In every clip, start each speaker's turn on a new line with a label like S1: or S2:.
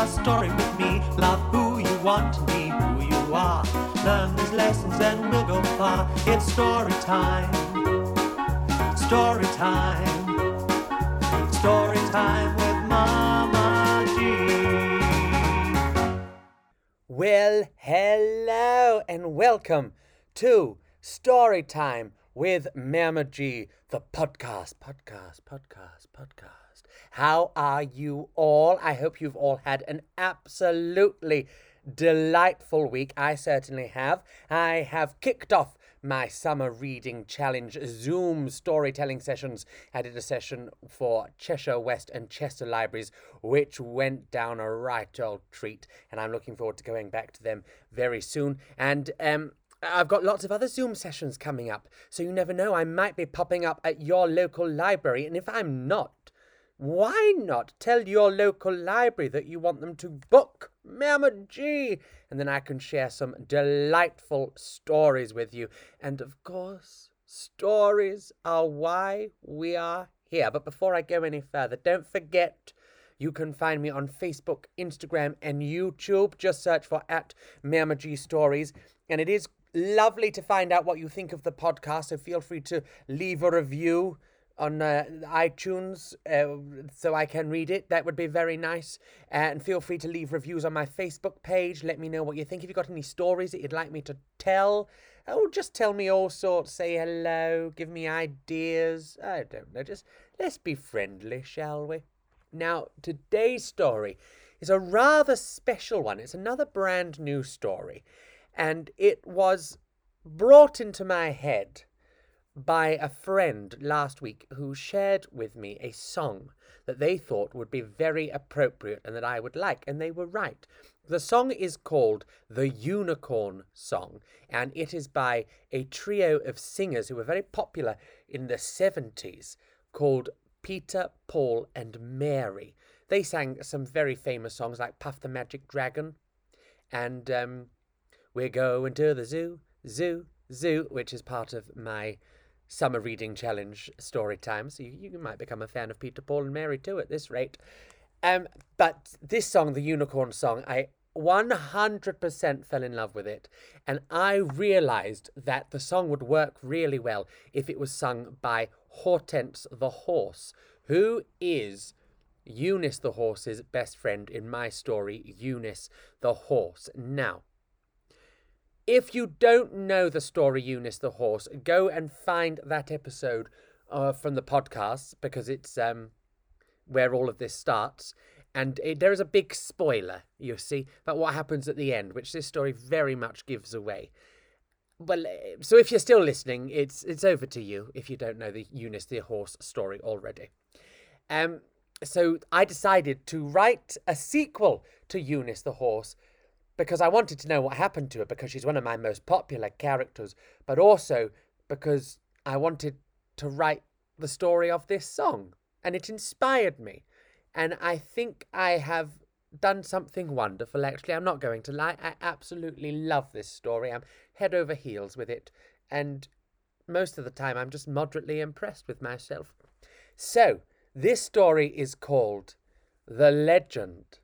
S1: a story with me. Love who you want to be, who you are. Learn these lessons and we'll go far. It's story time. Story time. Story time with Mama G.
S2: Well, hello and welcome to Story Time with Mama G, the podcast, podcast, podcast, podcast. How are you all? I hope you've all had an absolutely delightful week. I certainly have. I have kicked off my summer reading challenge Zoom storytelling sessions. I did a session for Cheshire West and Chester libraries, which went down a right old treat, and I'm looking forward to going back to them very soon. And um, I've got lots of other Zoom sessions coming up, so you never know. I might be popping up at your local library, and if I'm not, why not tell your local library that you want them to book Mama G? And then I can share some delightful stories with you. And of course, stories are why we are here. But before I go any further, don't forget you can find me on Facebook, Instagram, and YouTube. Just search for at Mama G Stories. And it is lovely to find out what you think of the podcast. So feel free to leave a review on uh, iTunes uh, so I can read it. That would be very nice. Uh, and feel free to leave reviews on my Facebook page. Let me know what you think. If you've got any stories that you'd like me to tell, oh, just tell me all sorts. Say hello, give me ideas. I don't know. Just let's be friendly, shall we? Now, today's story is a rather special one. It's another brand new story. And it was brought into my head by a friend last week who shared with me a song that they thought would be very appropriate and that I would like, and they were right. The song is called The Unicorn Song, and it is by a trio of singers who were very popular in the 70s called Peter, Paul, and Mary. They sang some very famous songs like Puff the Magic Dragon and um, We're Going to the Zoo, Zoo, Zoo, which is part of my summer reading challenge story time. So you, you might become a fan of Peter, Paul, and Mary too at this rate. Um, but this song, the Unicorn Song, I 100% fell in love with it. And I realized that the song would work really well if it was sung by Hortense the Horse, who is Eunice the Horse's best friend in my story, Eunice the Horse. Now, if you don't know the story Eunice the Horse, go and find that episode uh, from the podcast because it's um, where all of this starts. And it, there is a big spoiler, you see, about what happens at the end, which this story very much gives away. Well, eh, so if you're still listening, it's it's over to you if you don't know the Eunice the Horse story already. Um, so I decided to write a sequel to Eunice the Horse because I wanted to know what happened to her because she's one of my most popular characters, but also because I wanted to write the story of this song and it inspired me. And I think I have done something wonderful, actually. I'm not going to lie. I absolutely love this story. I'm head over heels with it. And most of the time, I'm just moderately impressed with myself. So, this story is called The Legend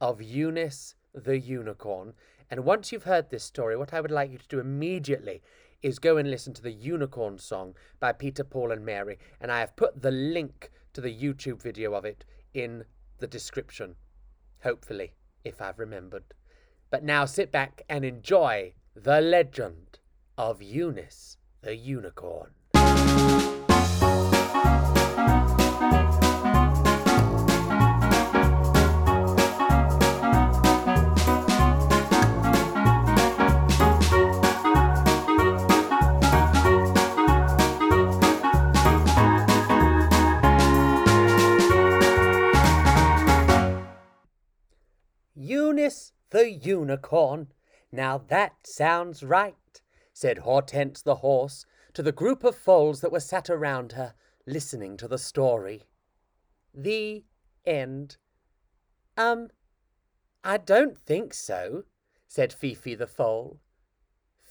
S2: of Eunice the unicorn. And once you've heard this story, what I would like you to do immediately is go and listen to the Unicorn song by Peter, Paul, and Mary. And I have put the link to the YouTube video of it in the description. Hopefully, if I've remembered. But now sit back and enjoy the legend of Eunice the Unicorn. The unicorn. Now that sounds right, said Hortense the horse to the group of foals that were sat around her, listening to the story. The end. Um, I don't think so, said Fifi the foal.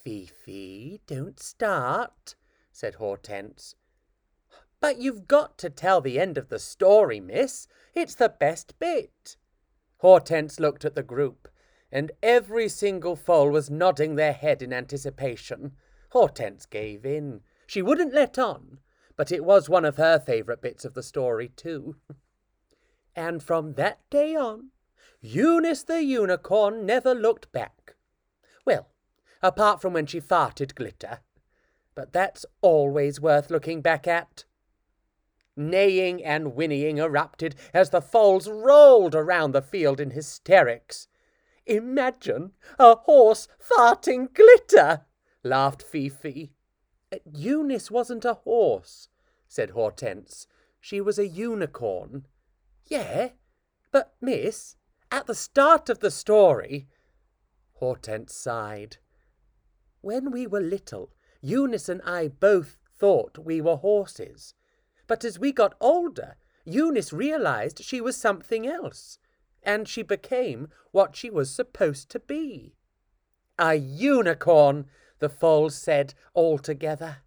S2: Fifi, don't start, said Hortense. But you've got to tell the end of the story, miss. It's the best bit. Hortense looked at the group, and every single foal was nodding their head in anticipation. Hortense gave in. She wouldn't let on, but it was one of her favourite bits of the story, too. and from that day on, Eunice the unicorn never looked back. Well, apart from when she farted glitter. But that's always worth looking back at. Neighing and whinnying erupted as the foals rolled around the field in hysterics. Imagine a horse farting glitter, laughed Fifi. Eunice wasn't a horse, said Hortense. She was a unicorn. Yeah, but, miss, at the start of the story. Hortense sighed. When we were little, Eunice and I both thought we were horses. But as we got older, Eunice realized she was something else, and she became what she was supposed to be. A unicorn, the foals said all together.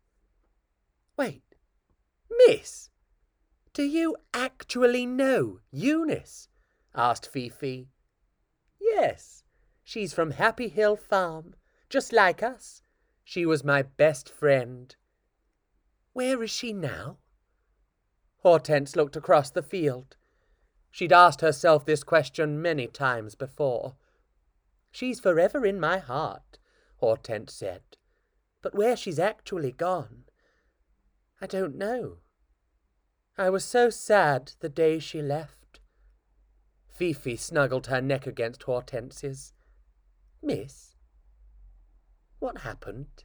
S2: Wait, miss, do you actually know Eunice? asked Fifi. Yes, she's from Happy Hill Farm, just like us. She was my best friend. Where is she now? Hortense looked across the field. She'd asked herself this question many times before. She's forever in my heart, Hortense said. But where she's actually gone, I don't know. I was so sad the day she left. Fifi snuggled her neck against Hortense's. Miss, what happened?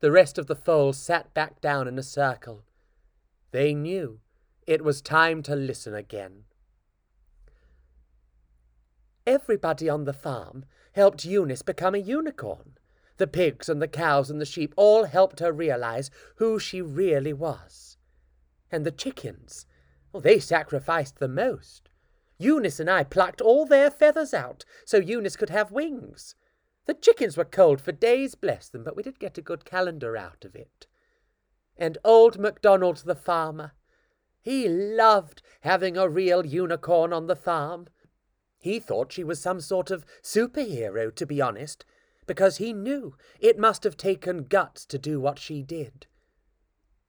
S2: The rest of the foals sat back down in a circle. They knew it was time to listen again. Everybody on the farm helped Eunice become a unicorn. The pigs and the cows and the sheep all helped her realize who she really was. And the chickens, well, they sacrificed the most. Eunice and I plucked all their feathers out so Eunice could have wings. The chickens were cold for days, bless them, but we did get a good calendar out of it. And old MacDonald the farmer, he loved having a real unicorn on the farm. He thought she was some sort of superhero, to be honest, because he knew it must have taken guts to do what she did.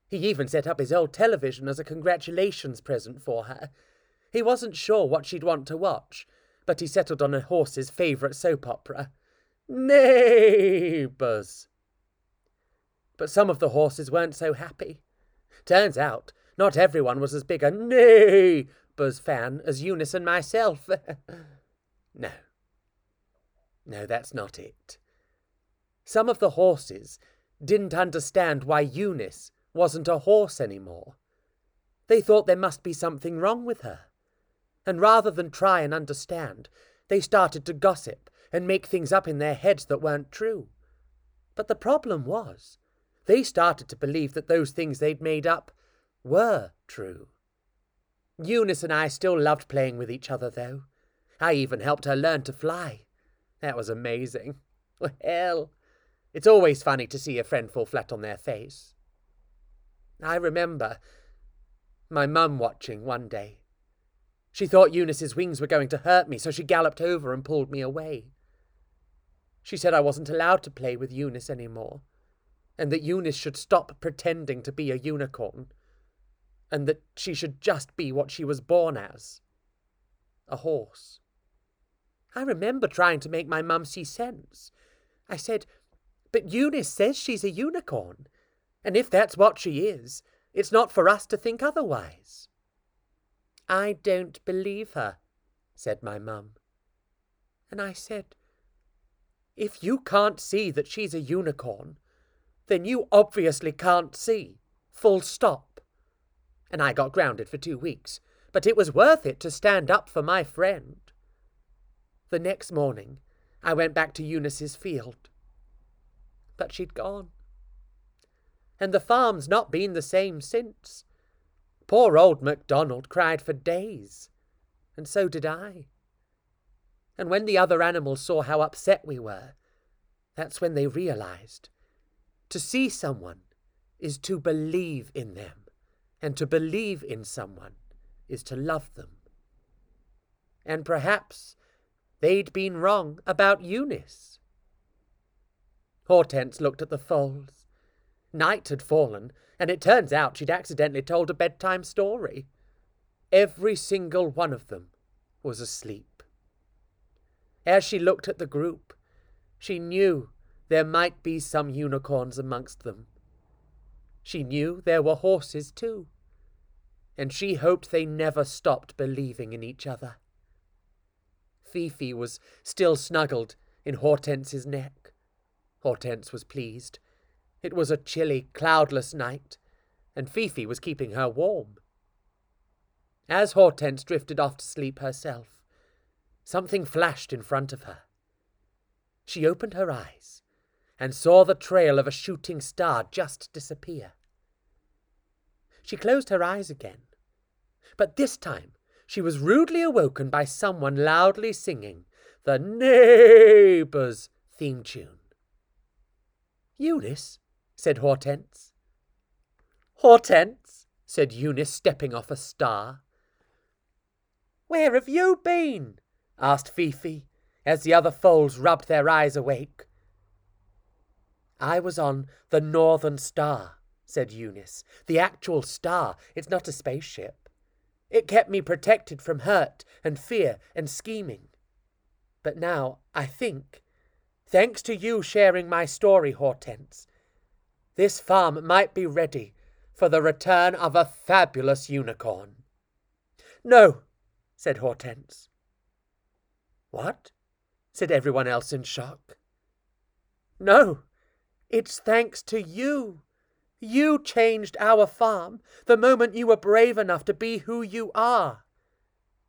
S2: He even set up his old television as a congratulations present for her. He wasn't sure what she'd want to watch, but he settled on a horse's favourite soap opera. Neighbours! But some of the horses weren't so happy. Turns out, not everyone was as big a Neighbours fan as Eunice and myself. no. No, that's not it. Some of the horses didn't understand why Eunice wasn't a horse anymore. They thought there must be something wrong with her. And rather than try and understand, they started to gossip and make things up in their heads that weren't true. But the problem was, they started to believe that those things they'd made up were true. Eunice and I still loved playing with each other, though. I even helped her learn to fly. That was amazing. Well, it's always funny to see a friend fall flat on their face. I remember my mum watching one day. She thought Eunice's wings were going to hurt me, so she galloped over and pulled me away. She said I wasn't allowed to play with Eunice any more, and that Eunice should stop pretending to be a unicorn, and that she should just be what she was born as a horse. I remember trying to make my mum see sense. I said, but Eunice says she's a unicorn, and if that's what she is, it's not for us to think otherwise. I don't believe her, said my mum. And I said, If you can't see that she's a unicorn, then you obviously can't see. Full stop. And I got grounded for two weeks, but it was worth it to stand up for my friend. The next morning, I went back to Eunice's field but she'd gone. And the farm's not been the same since. Poor old MacDonald cried for days, and so did I. And when the other animals saw how upset we were, that's when they realized to see someone is to believe in them, and to believe in someone is to love them. and perhaps they'd been wrong about Eunice. Hortense looked at the foals. Night had fallen, and it turns out she'd accidentally told a bedtime story. Every single one of them was asleep. As she looked at the group, she knew there might be some unicorns amongst them. She knew there were horses too, and she hoped they never stopped believing in each other. Fifi was still snuggled in Hortense's neck. Hortense was pleased. It was a chilly, cloudless night, and Fifi was keeping her warm. As Hortense drifted off to sleep herself, something flashed in front of her. She opened her eyes and saw the trail of a shooting star just disappear. She closed her eyes again, but this time she was rudely awoken by someone loudly singing the Neighbours' theme tune. Eunice, said Hortense. Hortense, said Eunice, stepping off a star. Where have you been? asked Fifi, as the other foals rubbed their eyes awake. I was on the Northern Star, said Eunice. The actual star. It's not a spaceship. It kept me protected from hurt and fear and scheming. But now, I think, thanks to you sharing my story, Hortense, this farm might be ready for the return of a fabulous unicorn. No, said Hortense. What? said everyone else in shock. No, it's thanks to you. You changed our farm the moment you were brave enough to be who you are,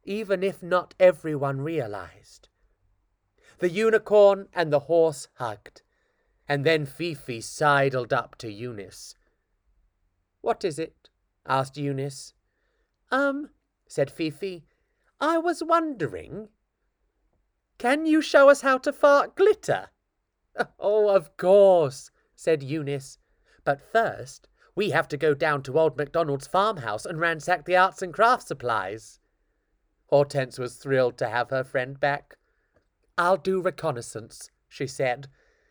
S2: even if not everyone realized. The unicorn and the horse hugged, and then Fifi sidled up to Eunice. What is it? asked Eunice. Um, said Fifi, I was wondering. Can you show us how to fart glitter? Oh, of course, said Eunice. But first, we have to go down to old MacDonald's farmhouse and ransack the arts and crafts supplies. Hortense was thrilled to have her friend back. I'll do reconnaissance, she said,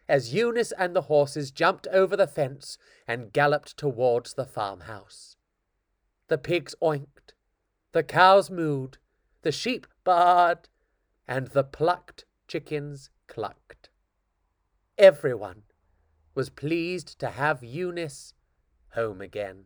S2: as Eunice and the horses jumped over the fence and galloped towards the farmhouse. The pigs oinked, the cows mooed, the sheep baaed, and the plucked chickens clucked. Everyone was pleased to have Eunice home again.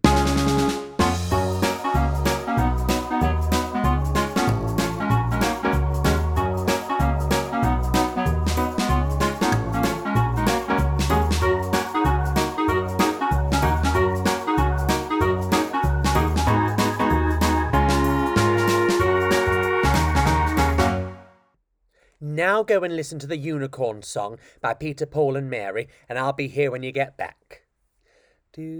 S2: Now go and listen to the Unicorn Song by Peter, Paul, and Mary, and I'll be here when you get back. Sorry,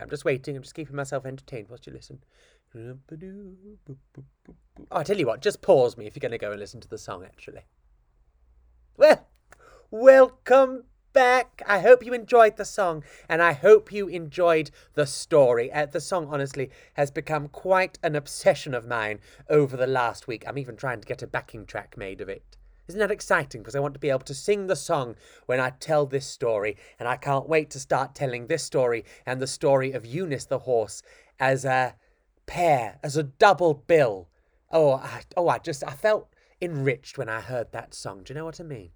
S2: I'm just waiting. I'm just keeping myself entertained whilst you listen. Oh, I tell you what, just pause me if you're going to go and listen to the song, actually. Well, welcome back. I hope you enjoyed the song and I hope you enjoyed the story. Uh, the song, honestly, has become quite an obsession of mine over the last week. I'm even trying to get a backing track made of it. Isn't that exciting? Because I want to be able to sing the song when I tell this story, and I can't wait to start telling this story and the story of Eunice the horse as a pair, as a double bill. Oh, I, oh, I just I felt enriched when I heard that song. Do you know what I mean?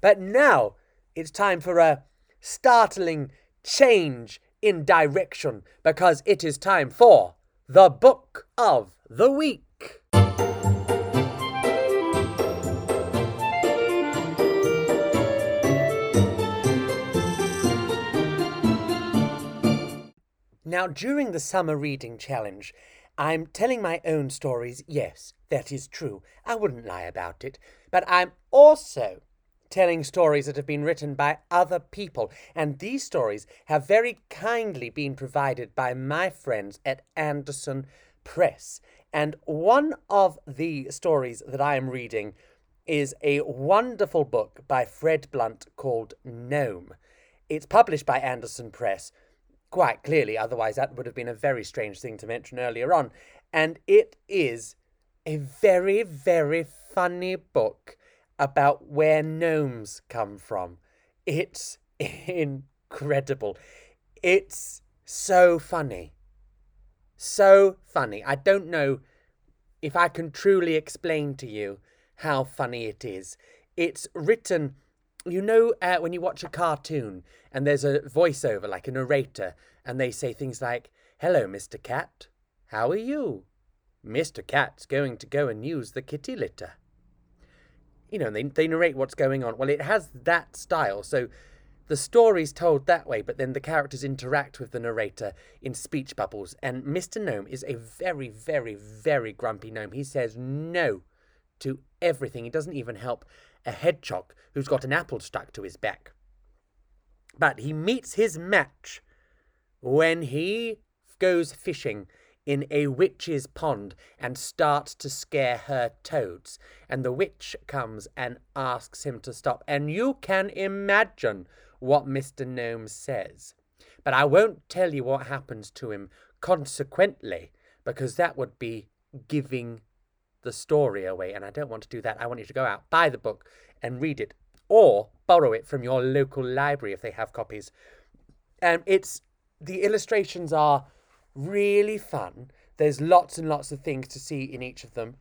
S2: But now it's time for a startling change in direction because it is time for the Book of the Week. Now, during the summer reading challenge, I'm telling my own stories. Yes, that is true. I wouldn't lie about it. But I'm also telling stories that have been written by other people. And these stories have very kindly been provided by my friends at Andersen Press. And one of the stories that I am reading is a wonderful book by Fred Blunt called Gnome. It's published by Andersen Press, quite clearly, otherwise, that would have been a very strange thing to mention earlier on. and it is a very, very funny book about where gnomes come from. It's incredible. It's so funny. So funny. I don't know if I can truly explain to you how funny it is. It's written, you know, uh, when you watch a cartoon and there's a voiceover, like a narrator, and they say things like, Hello, Mr. Cat. How are you? Mr. Cat's going to go and use the kitty litter. You know, they, they narrate what's going on. Well, it has that style. So the story's told that way, but then the characters interact with the narrator in speech bubbles. And Mr. Gnome is a very, very, very grumpy gnome. He says no to everything. He doesn't even help a hedgehog who's got an apple stuck to his back. But he meets his match when he goes fishing in a witch's pond and starts to scare her toads. And the witch comes and asks him to stop. And you can imagine what Mr. Gnome says. But I won't tell you what happens to him consequently, because that would be giving the story away. And I don't want to do that. I want you to go out, buy the book, and read it, or borrow it from your local library if they have copies. Um, it's the illustrations are really fun. There's lots and lots of things to see in each of them,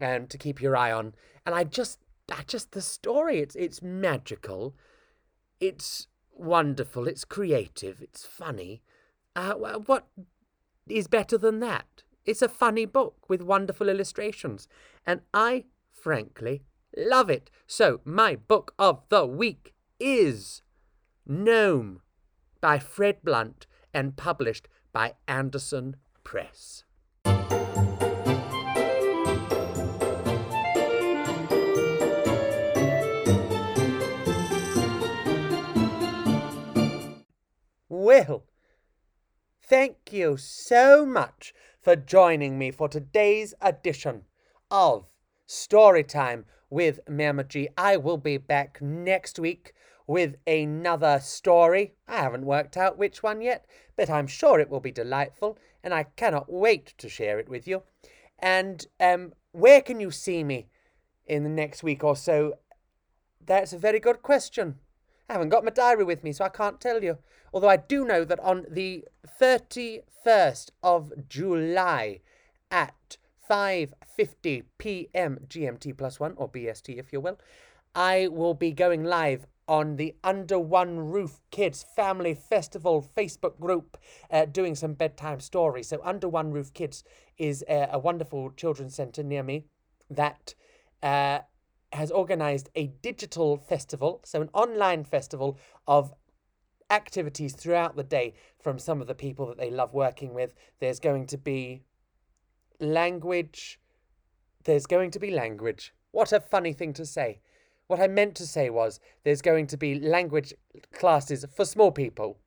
S2: and um, to keep your eye on. And I just, I just the story. It's it's magical. It's wonderful. It's creative. It's funny. Uh, what is better than that? It's a funny book with wonderful illustrations, and I frankly love it. So my book of the week is Gnome by Fred Blunt and published by Andersen Press. Well, thank you so much for joining me for today's edition of Storytime with Mama G. I will be back next week with another story. I haven't worked out which one yet, but I'm sure it will be delightful, and I cannot wait to share it with you. And um, where can you see me in the next week or so? That's a very good question. I haven't got my diary with me, so I can't tell you. Although I do know that on the 31st of July at 5:50 p.m. GMT plus 1 or BST if you will, I will be going live on the Under One Roof Kids Family Festival Facebook group uh, doing some bedtime stories. So, Under One Roof Kids is a, a wonderful children's centre near me that uh, has organised a digital festival, so an online festival of activities throughout the day from some of the people that they love working with. There's going to be language. There's going to be language. What a funny thing to say. What I meant to say was there's going to be language classes for small people.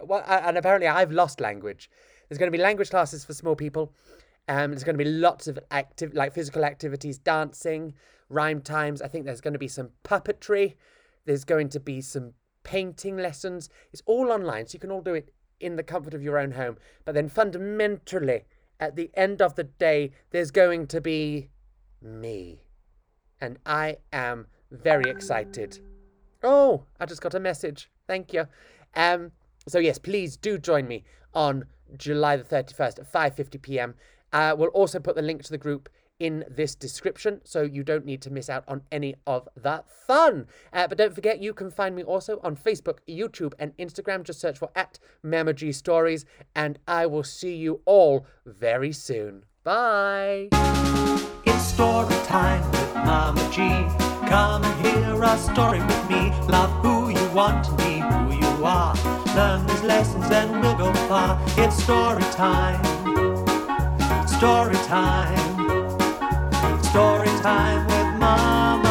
S2: Well, and apparently I've lost language. There's going to be language classes for small people. Um, there's going to be lots of active, like physical activities, dancing, rhyme times. I think there's going to be some puppetry. There's going to be some painting lessons. It's all online, so you can all do it in the comfort of your own home. But then fundamentally, at the end of the day, there's going to be me. And I am very excited. Oh, I just got a message. Thank you. Um, so yes, please do join me on July the 31st at 5:50 p.m. Uh, we'll also put the link to the group in this description, so you don't need to miss out on any of that fun. Uh, but don't forget, you can find me also on Facebook, YouTube, and Instagram. Just search for at Mama G Stories, and I will see you all very soon. Bye.
S1: It's story time with Mama G. Come and hear a story with me. Love who you want to be, who you are. Learn these lessons and we'll go far. It's story time. Story time. Story time with Mama.